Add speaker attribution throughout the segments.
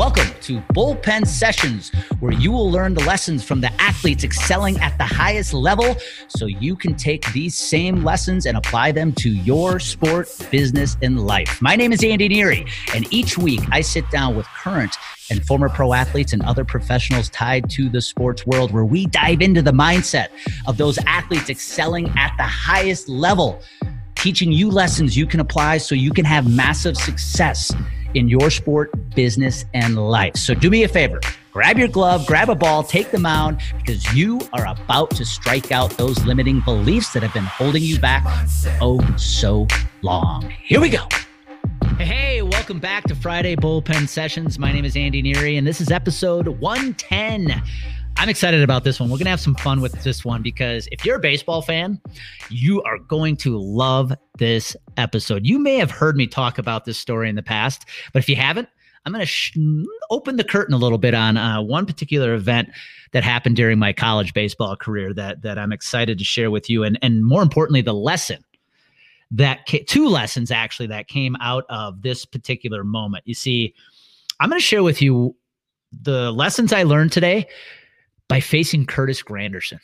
Speaker 1: Welcome to Bullpen Sessions, where you will learn the lessons from the athletes excelling at the highest level so you can take these same lessons and apply them to your sport, business, and life. My name is Andy Neary, and each week I sit down with current and former pro athletes and other professionals tied to the sports world where we dive into the mindset of those athletes excelling at the highest level, teaching you lessons you can apply so you can have massive success in your sport, business, and life. So do me a favor grab your glove, grab a ball, take the mound because you are about to strike out those limiting beliefs that have been holding you back oh so long. Here we go. Hey, welcome back to Friday Bullpen Sessions. My name is Andy Neary, and this is episode 110. I'm excited about this one. We're going to have some fun with this one because if you're a baseball fan, you are going to love this episode. You may have heard me talk about this story in the past, but if you haven't, I'm going to sh- open the curtain a little bit on uh, one particular event that happened during my college baseball career that that I'm excited to share with you, and and more importantly, the lesson that ca- two lessons actually that came out of this particular moment. You see, I'm going to share with you the lessons I learned today by facing Curtis Granderson.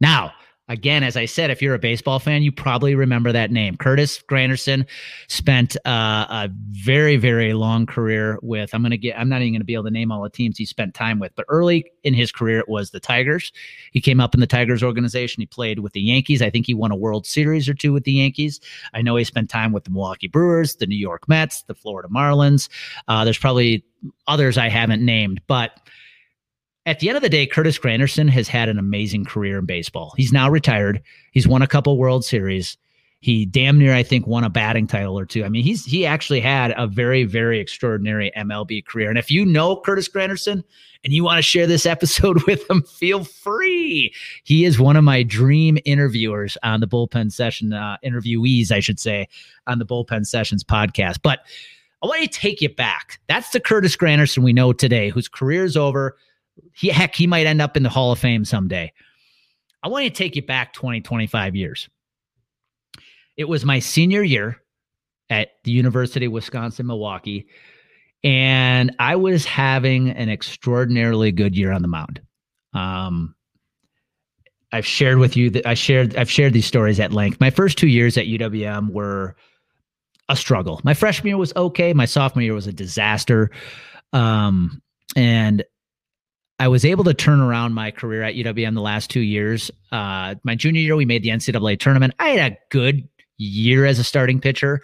Speaker 1: Now, again, as I said, if you're a baseball fan, you probably remember that name. Curtis Granderson spent uh, a very, very long career with. I'm to get. I'm not even going to be able to name all the teams he spent time with, but early in his career, it was the Tigers. He came up in the Tigers organization. He played with the Yankees. I think he won a World Series or two with the Yankees. I know he spent time with the Milwaukee Brewers, the New York Mets, the Florida Marlins. Uh, there's probably others I haven't named, but at the end of the day, Curtis Granderson has had an amazing career in baseball. He's now retired. He's won a couple World Series. He damn near, I think, won a batting title or two. I mean, he's he actually had a very, very extraordinary MLB career. And if you know Curtis Granderson and you want to share this episode with him, feel free. He is one of my dream interviewers on the bullpen session, uh, interviewees, I should say, on the bullpen sessions podcast. But I want to take you back. That's the Curtis Granderson we know today, whose career is over he heck he might end up in the hall of fame someday. I want to take you back 20 25 years. It was my senior year at the university of wisconsin milwaukee and i was having an extraordinarily good year on the mound. Um, i've shared with you that i shared i've shared these stories at length. My first two years at uwm were a struggle. My freshman year was okay. My sophomore year was a disaster. Um, and I was able to turn around my career at UWM the last two years. Uh, my junior year, we made the NCAA tournament. I had a good year as a starting pitcher,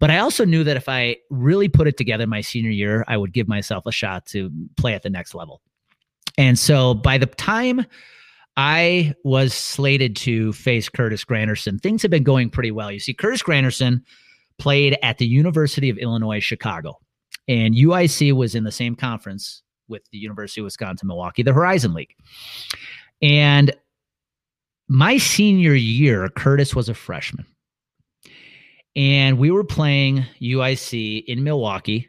Speaker 1: but I also knew that if I really put it together my senior year, I would give myself a shot to play at the next level. And so by the time I was slated to face Curtis Granderson, things had been going pretty well. You see, Curtis Granderson played at the University of Illinois Chicago, and UIC was in the same conference with the University of Wisconsin Milwaukee, the Horizon League. And my senior year, Curtis was a freshman. And we were playing UIC in Milwaukee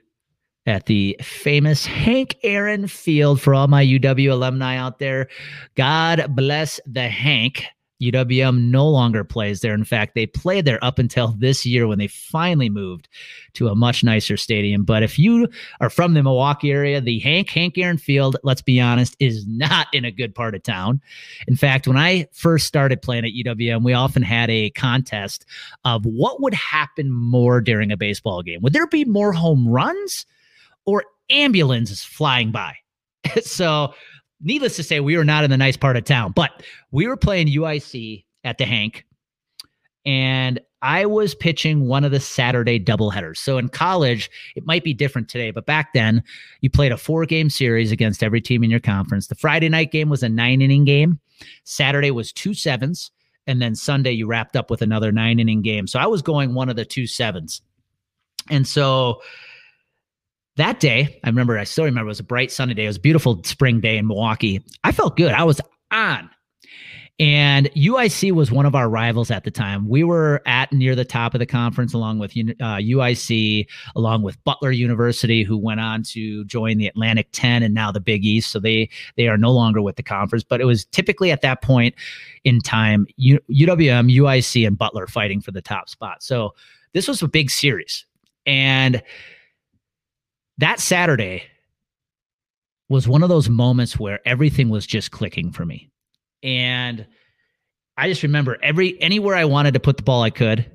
Speaker 1: at the famous Hank Aaron Field for all my UW alumni out there. God bless the Hank. UWM no longer plays there. In fact, they played there up until this year when they finally moved to a much nicer stadium. But if you are from the Milwaukee area, the Hank Hank Aaron Field, let's be honest, is not in a good part of town. In fact, when I first started playing at UWM, we often had a contest of what would happen more during a baseball game. Would there be more home runs or ambulances flying by? so needless to say, we were not in the nice part of town, but we were playing UIC at the Hank, and I was pitching one of the Saturday doubleheaders. So in college, it might be different today, but back then, you played a four game series against every team in your conference. The Friday night game was a nine inning game, Saturday was two sevens, and then Sunday, you wrapped up with another nine inning game. So I was going one of the two sevens. And so that day, I remember, I still remember it was a bright sunny day. It was a beautiful spring day in Milwaukee. I felt good. I was on. And UIC was one of our rivals at the time. We were at near the top of the conference, along with uh, UIC, along with Butler University, who went on to join the Atlantic 10 and now the Big East. So they they are no longer with the conference. But it was typically at that point in time, U- UWM, UIC, and Butler fighting for the top spot. So this was a big series, and that Saturday, was one of those moments where everything was just clicking for me. And I just remember every anywhere I wanted to put the ball I could.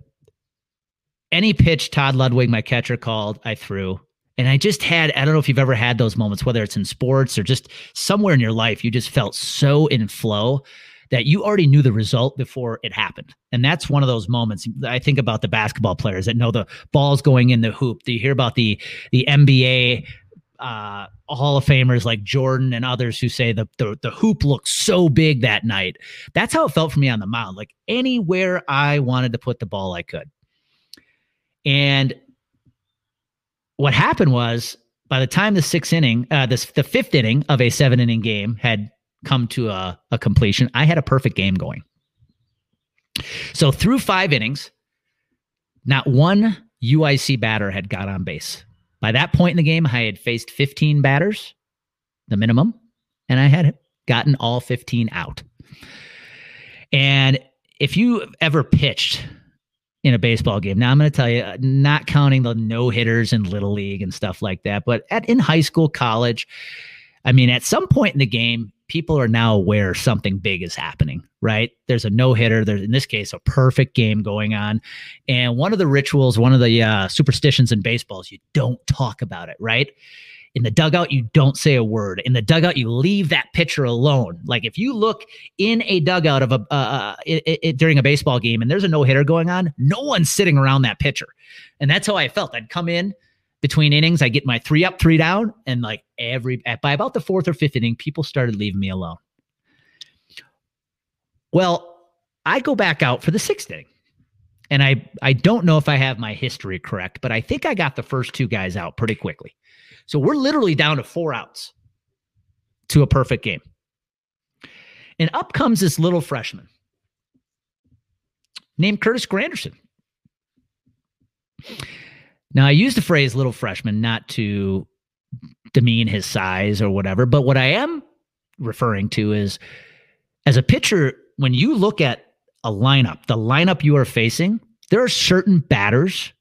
Speaker 1: Any pitch Todd Ludwig, my catcher, called, I threw. And I just had, I don't know if you've ever had those moments, whether it's in sports or just somewhere in your life, you just felt so in flow that you already knew the result before it happened. And that's one of those moments. I think about the basketball players that know the ball's going in the hoop. Do you hear about the the NBA uh, Hall of Famers like Jordan and others who say the, the the hoop looked so big that night. That's how it felt for me on the mound. Like anywhere I wanted to put the ball, I could. And what happened was by the time the sixth inning, uh, this the fifth inning of a seven inning game had come to a, a completion, I had a perfect game going. So through five innings, not one UIC batter had got on base. By that point in the game, I had faced 15 batters, the minimum, and I had gotten all 15 out. And if you ever pitched in a baseball game, now I'm going to tell you, uh, not counting the no hitters in little league and stuff like that, but at in high school, college, I mean, at some point in the game, people are now aware something big is happening, right? There's a no hitter. There's, in this case, a perfect game going on. And one of the rituals, one of the uh, superstitions in baseball is you don't talk about it, right? In the dugout, you don't say a word. In the dugout, you leave that pitcher alone. Like if you look in a dugout of a uh, uh it, it, during a baseball game and there's a no hitter going on, no one's sitting around that pitcher, and that's how I felt. I'd come in, between innings, I get my three up, three down, and like every by about the fourth or fifth inning, people started leaving me alone. Well, I go back out for the sixth inning. And I I don't know if I have my history correct, but I think I got the first two guys out pretty quickly. So we're literally down to four outs to a perfect game. And up comes this little freshman named Curtis Granderson. Now, I use the phrase little freshman not to demean his size or whatever, but what I am referring to is as a pitcher, when you look at a lineup, the lineup you are facing, there are certain batters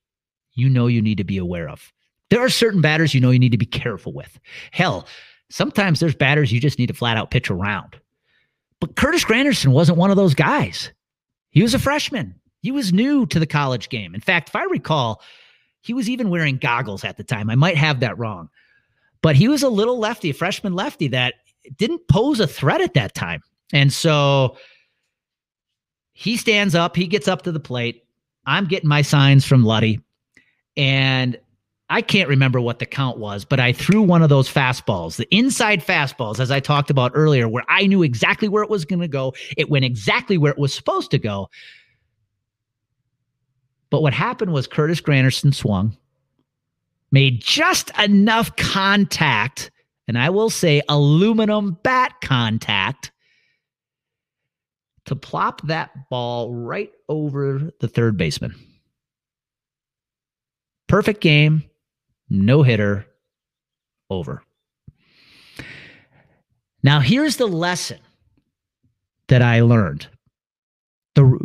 Speaker 1: you know you need to be aware of. There are certain batters you know you need to be careful with. Hell, sometimes there's batters you just need to flat out pitch around. But Curtis Granderson wasn't one of those guys. He was a freshman. He was new to the college game. In fact, if I recall, he was even wearing goggles at the time. I might have that wrong. But he was a little lefty, freshman lefty that didn't pose a threat at that time. And so he stands up, he gets up to the plate. I'm getting my signs from Luddy. And I can't remember what the count was, but I threw one of those fastballs, the inside fastballs, as I talked about earlier, where I knew exactly where it was going to go. It went exactly where it was supposed to go. But what happened was Curtis Granderson swung, made just enough contact, and I will say aluminum bat contact to plop that ball right over the third baseman. Perfect game, no hitter, over. Now, here's the lesson that I learned. The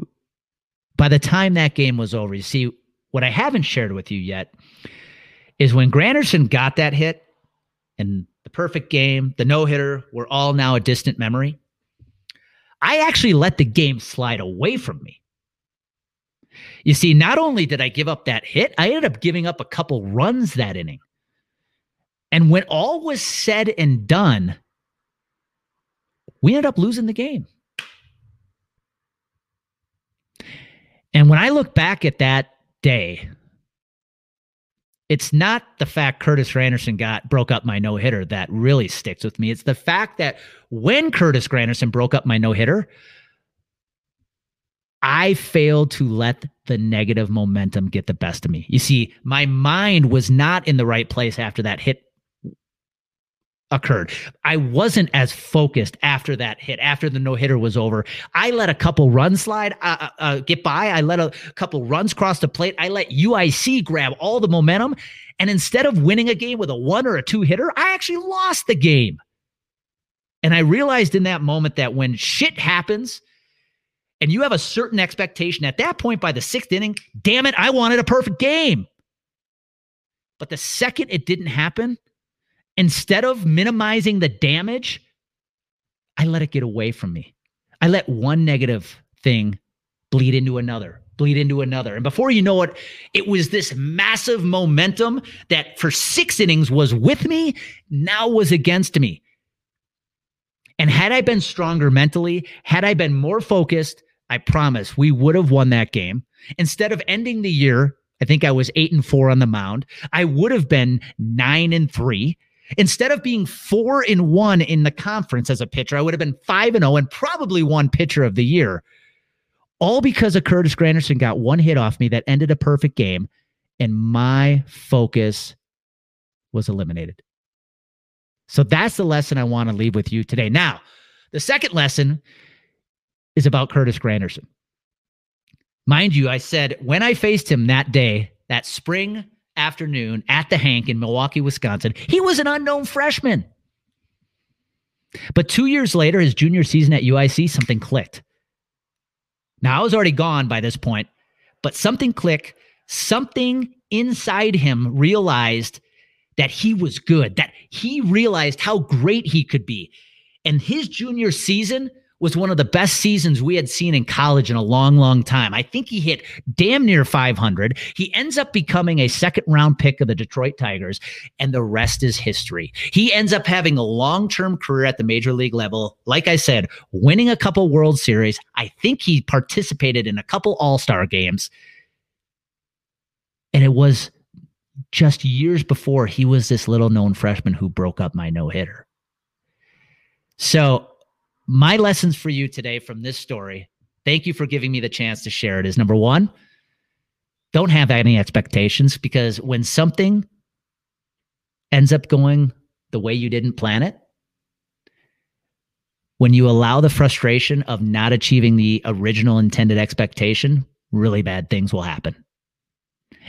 Speaker 1: by the time that game was over, you see, what I haven't shared with you yet is when Granderson got that hit and the perfect game, the no hitter, were all now a distant memory. I actually let the game slide away from me. You see, not only did I give up that hit, I ended up giving up a couple runs that inning. And when all was said and done, we ended up losing the game. And when I look back at that day, it's not the fact Curtis Granderson got broke up my no hitter that really sticks with me. It's the fact that when Curtis Granderson broke up my no hitter, I failed to let the negative momentum get the best of me. You see, my mind was not in the right place after that hit occurred. I wasn't as focused after that hit, after the no hitter was over. I let a couple runs slide, uh, uh, uh get by. I let a couple runs cross the plate. I let UIC grab all the momentum. And instead of winning a game with a one or a two hitter, I actually lost the game. And I realized in that moment that when shit happens, and you have a certain expectation at that point by the sixth inning, damn it, I wanted a perfect game. But the second it didn't happen, instead of minimizing the damage, I let it get away from me. I let one negative thing bleed into another, bleed into another. And before you know it, it was this massive momentum that for six innings was with me, now was against me. And had I been stronger mentally, had I been more focused, I promise we would have won that game. Instead of ending the year, I think I was eight and four on the mound, I would have been nine and three. Instead of being four and one in the conference as a pitcher, I would have been five and oh and probably won pitcher of the year. All because of Curtis Granderson got one hit off me that ended a perfect game, and my focus was eliminated. So that's the lesson I want to leave with you today. Now, the second lesson is about Curtis Granderson. Mind you, I said when I faced him that day, that spring afternoon at the Hank in Milwaukee, Wisconsin. He was an unknown freshman. But two years later, his junior season at UIC, something clicked. Now, I was already gone by this point, but something clicked. Something inside him realized that he was good, that he realized how great he could be. And his junior season was one of the best seasons we had seen in college in a long, long time. I think he hit damn near 500. He ends up becoming a second round pick of the Detroit Tigers, and the rest is history. He ends up having a long term career at the major league level. Like I said, winning a couple World Series. I think he participated in a couple All Star games. And it was just years before he was this little known freshman who broke up my no hitter. So my lessons for you today from this story, thank you for giving me the chance to share it, is number one, don't have any expectations because when something ends up going the way you didn't plan it, when you allow the frustration of not achieving the original intended expectation, really bad things will happen.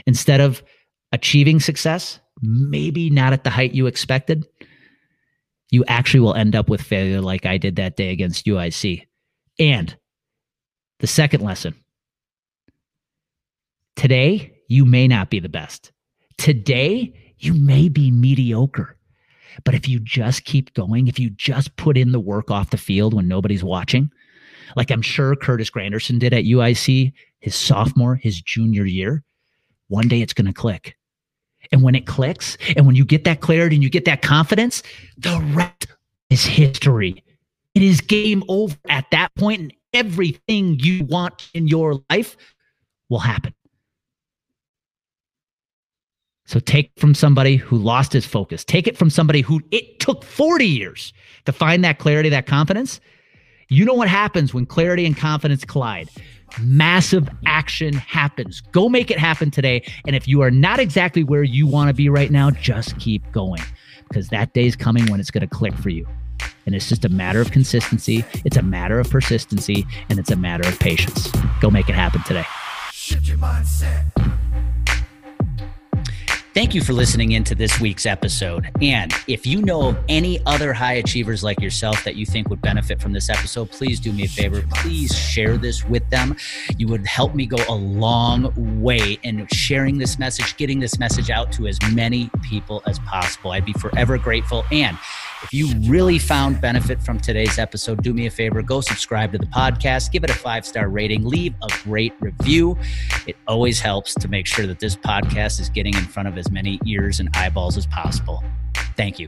Speaker 1: Instead of achieving success, maybe not at the height you expected, you actually will end up with failure like I did that day against UIC. And the second lesson today, you may not be the best. Today, you may be mediocre. But if you just keep going, if you just put in the work off the field when nobody's watching, like I'm sure Curtis Granderson did at UIC his sophomore, his junior year, one day it's going to click. And when it clicks, and when you get that clarity and you get that confidence, the rest is history. It is game over at that point, and everything you want in your life will happen. So take from somebody who lost his focus. Take it from somebody who it took 40 years to find that clarity, that confidence. You know what happens when clarity and confidence collide massive action happens. Go make it happen today. And if you are not exactly where you want to be right now, just keep going because that day is coming when it's going to click for you. And it's just a matter of consistency, it's a matter of persistency, and it's a matter of patience. Go make it happen today. Thank you for listening into this week's episode. And if you know of any other high achievers like yourself that you think would benefit from this episode, please do me a favor. Please share this with them. You would help me go a long way in sharing this message, getting this message out to as many people as possible. I'd be forever grateful. And if you really found benefit from today's episode, do me a favor go subscribe to the podcast, give it a five star rating, leave a great review. It always helps to make sure that this podcast is getting in front of as many ears and eyeballs as possible. Thank you.